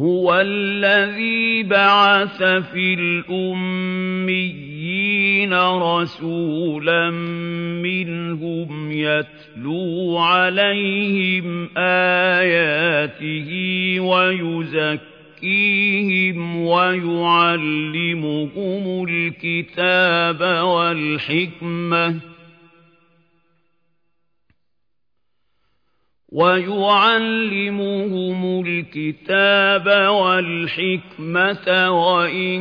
هُوَ الَّذِي بَعَثَ فِي الْأُمِّيِّينَ رَسُولًا مِّنْهُمْ يَتْلُو عَلَيْهِمْ آيَاتِهِ وَيُزَكِّيهِمْ وَيُعَلِّمُهُمُ الْكِتَابَ وَالْحِكْمَةَ وَيُعَلِّمُهُمُ الْكِتَابَ وَالْحِكْمَةَ وَإِن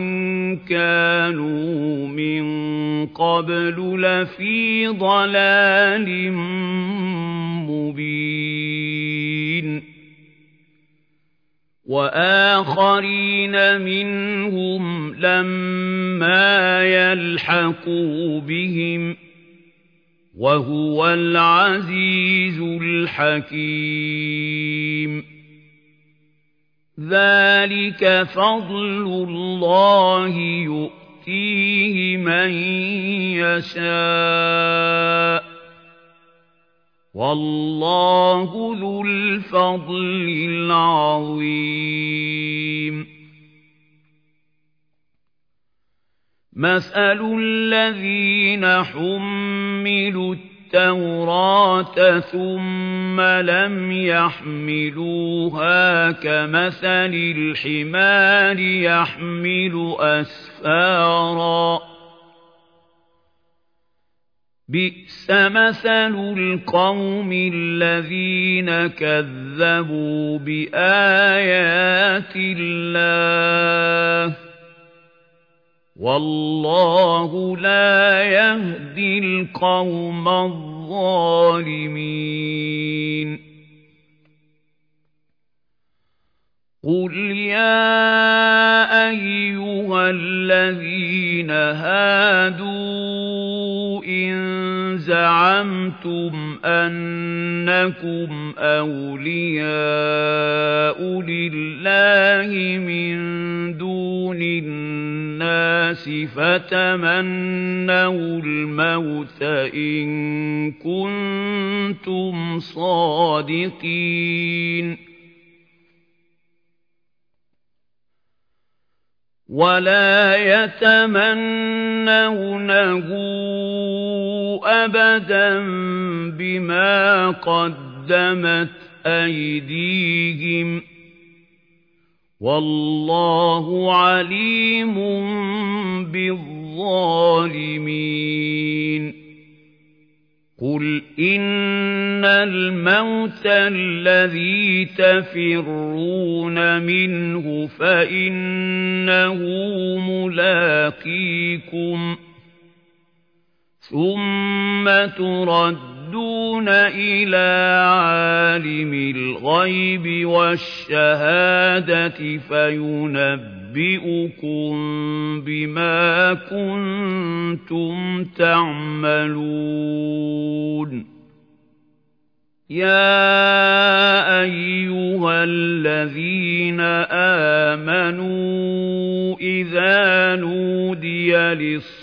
كَانُوا مِن قَبْلُ لَفِي ضَلَالٍ مُّبِينٍ. وَآخَرِينَ مِنْهُمْ لَمَّا يَلْحَقُوا بِهِمْ ۚ وَهُوَ الْعَزِيزُ الْحَكِيمُ. ذَلِكَ فَضْلُ اللَّهِ يُؤْتِيهِ مَن يَشَاءُ. وَاللَّهُ ذُو الْفَضْلِ الْعَظِيمِ. مَثَلُ الَّذِينَ حُمِّلُوا التَّوْرَاةَ ثُمَّ لَمْ يَحْمِلُوهَا كَمَثَلِ الْحِمَارِ يَحْمِلُ أَسْفَارًا ۚ بِئْسَ مَثَلُ الْقَوْمِ الَّذِينَ كَذَّبُوا بِآيَاتِ اللَّهِ وَاللَّهُ لَا يَهْدِي الْقَوْمَ الظَّالِمِينَ. قُلْ يَا أَيُّهَا الَّذِينَ هَادُوا إِن زَعَمْتُمْ أَنَّكُمْ أَوْلِيَاءُ لِلَّهِ مِن دُونِ النَّاسِ فَتَمَنَّوُا الْمَوْتَ إِن كُنتُمْ صَادِقِينَ. وَلَا يَتَمَنَّوْنَهُ أَبَدًا بِمَا قَدَّمَتْ أَيْدِيهِمْ ۗ وَاللَّهُ عَلِيمٌ بِالظَّالِمِينَ. قُلْ إِنَّ الْمَوْتَ الَّذِي تَفِرُّونَ مِنْهُ فَإِنَّهُ مُلَاقِيكُمْ ثُمَّ تُرَدُّونَ إِلَىٰ عَالِمِ الْغَيْبِ وَالشَّهَادَةِ فَيُنَبِّئُكُم بِمَا كُنتُمْ تَعْمَلُونَ. يَا أَيُّهَا الَّذِينَ آمَنُوا إِذَا نُودِيَ لِلصَّلَاةِ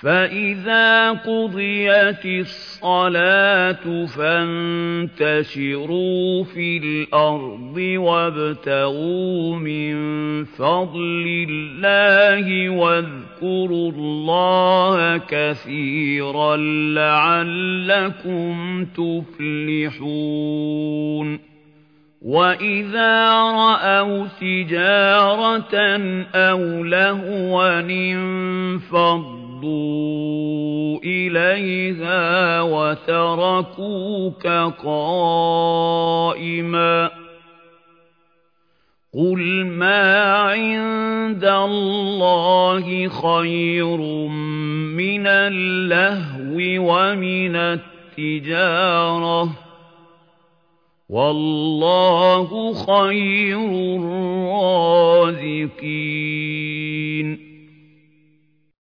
فَإِذَا قُضِيَتِ الصَّلَاةُ فَانتَشِرُوا فِي الْأَرْضِ وَابْتَغُوا مِن فَضْلِ اللَّهِ وَاذْكُرُوا اللَّهَ كَثِيرًا لَّعَلَّكُمْ تُفْلِحُونَ وَإِذَا رَأَوْا تِجَارَةً أَوْ لَهْوًا انفَضُّوا إِلَيْهَا وَتَرَكُوكَ قَائِمًا قُلْ مَا عِندَ اللَّهِ خَيْرٌ مِنَ اللَّهْوِ وَمِنَ التِّجَارَةِ والله خير الرازقين.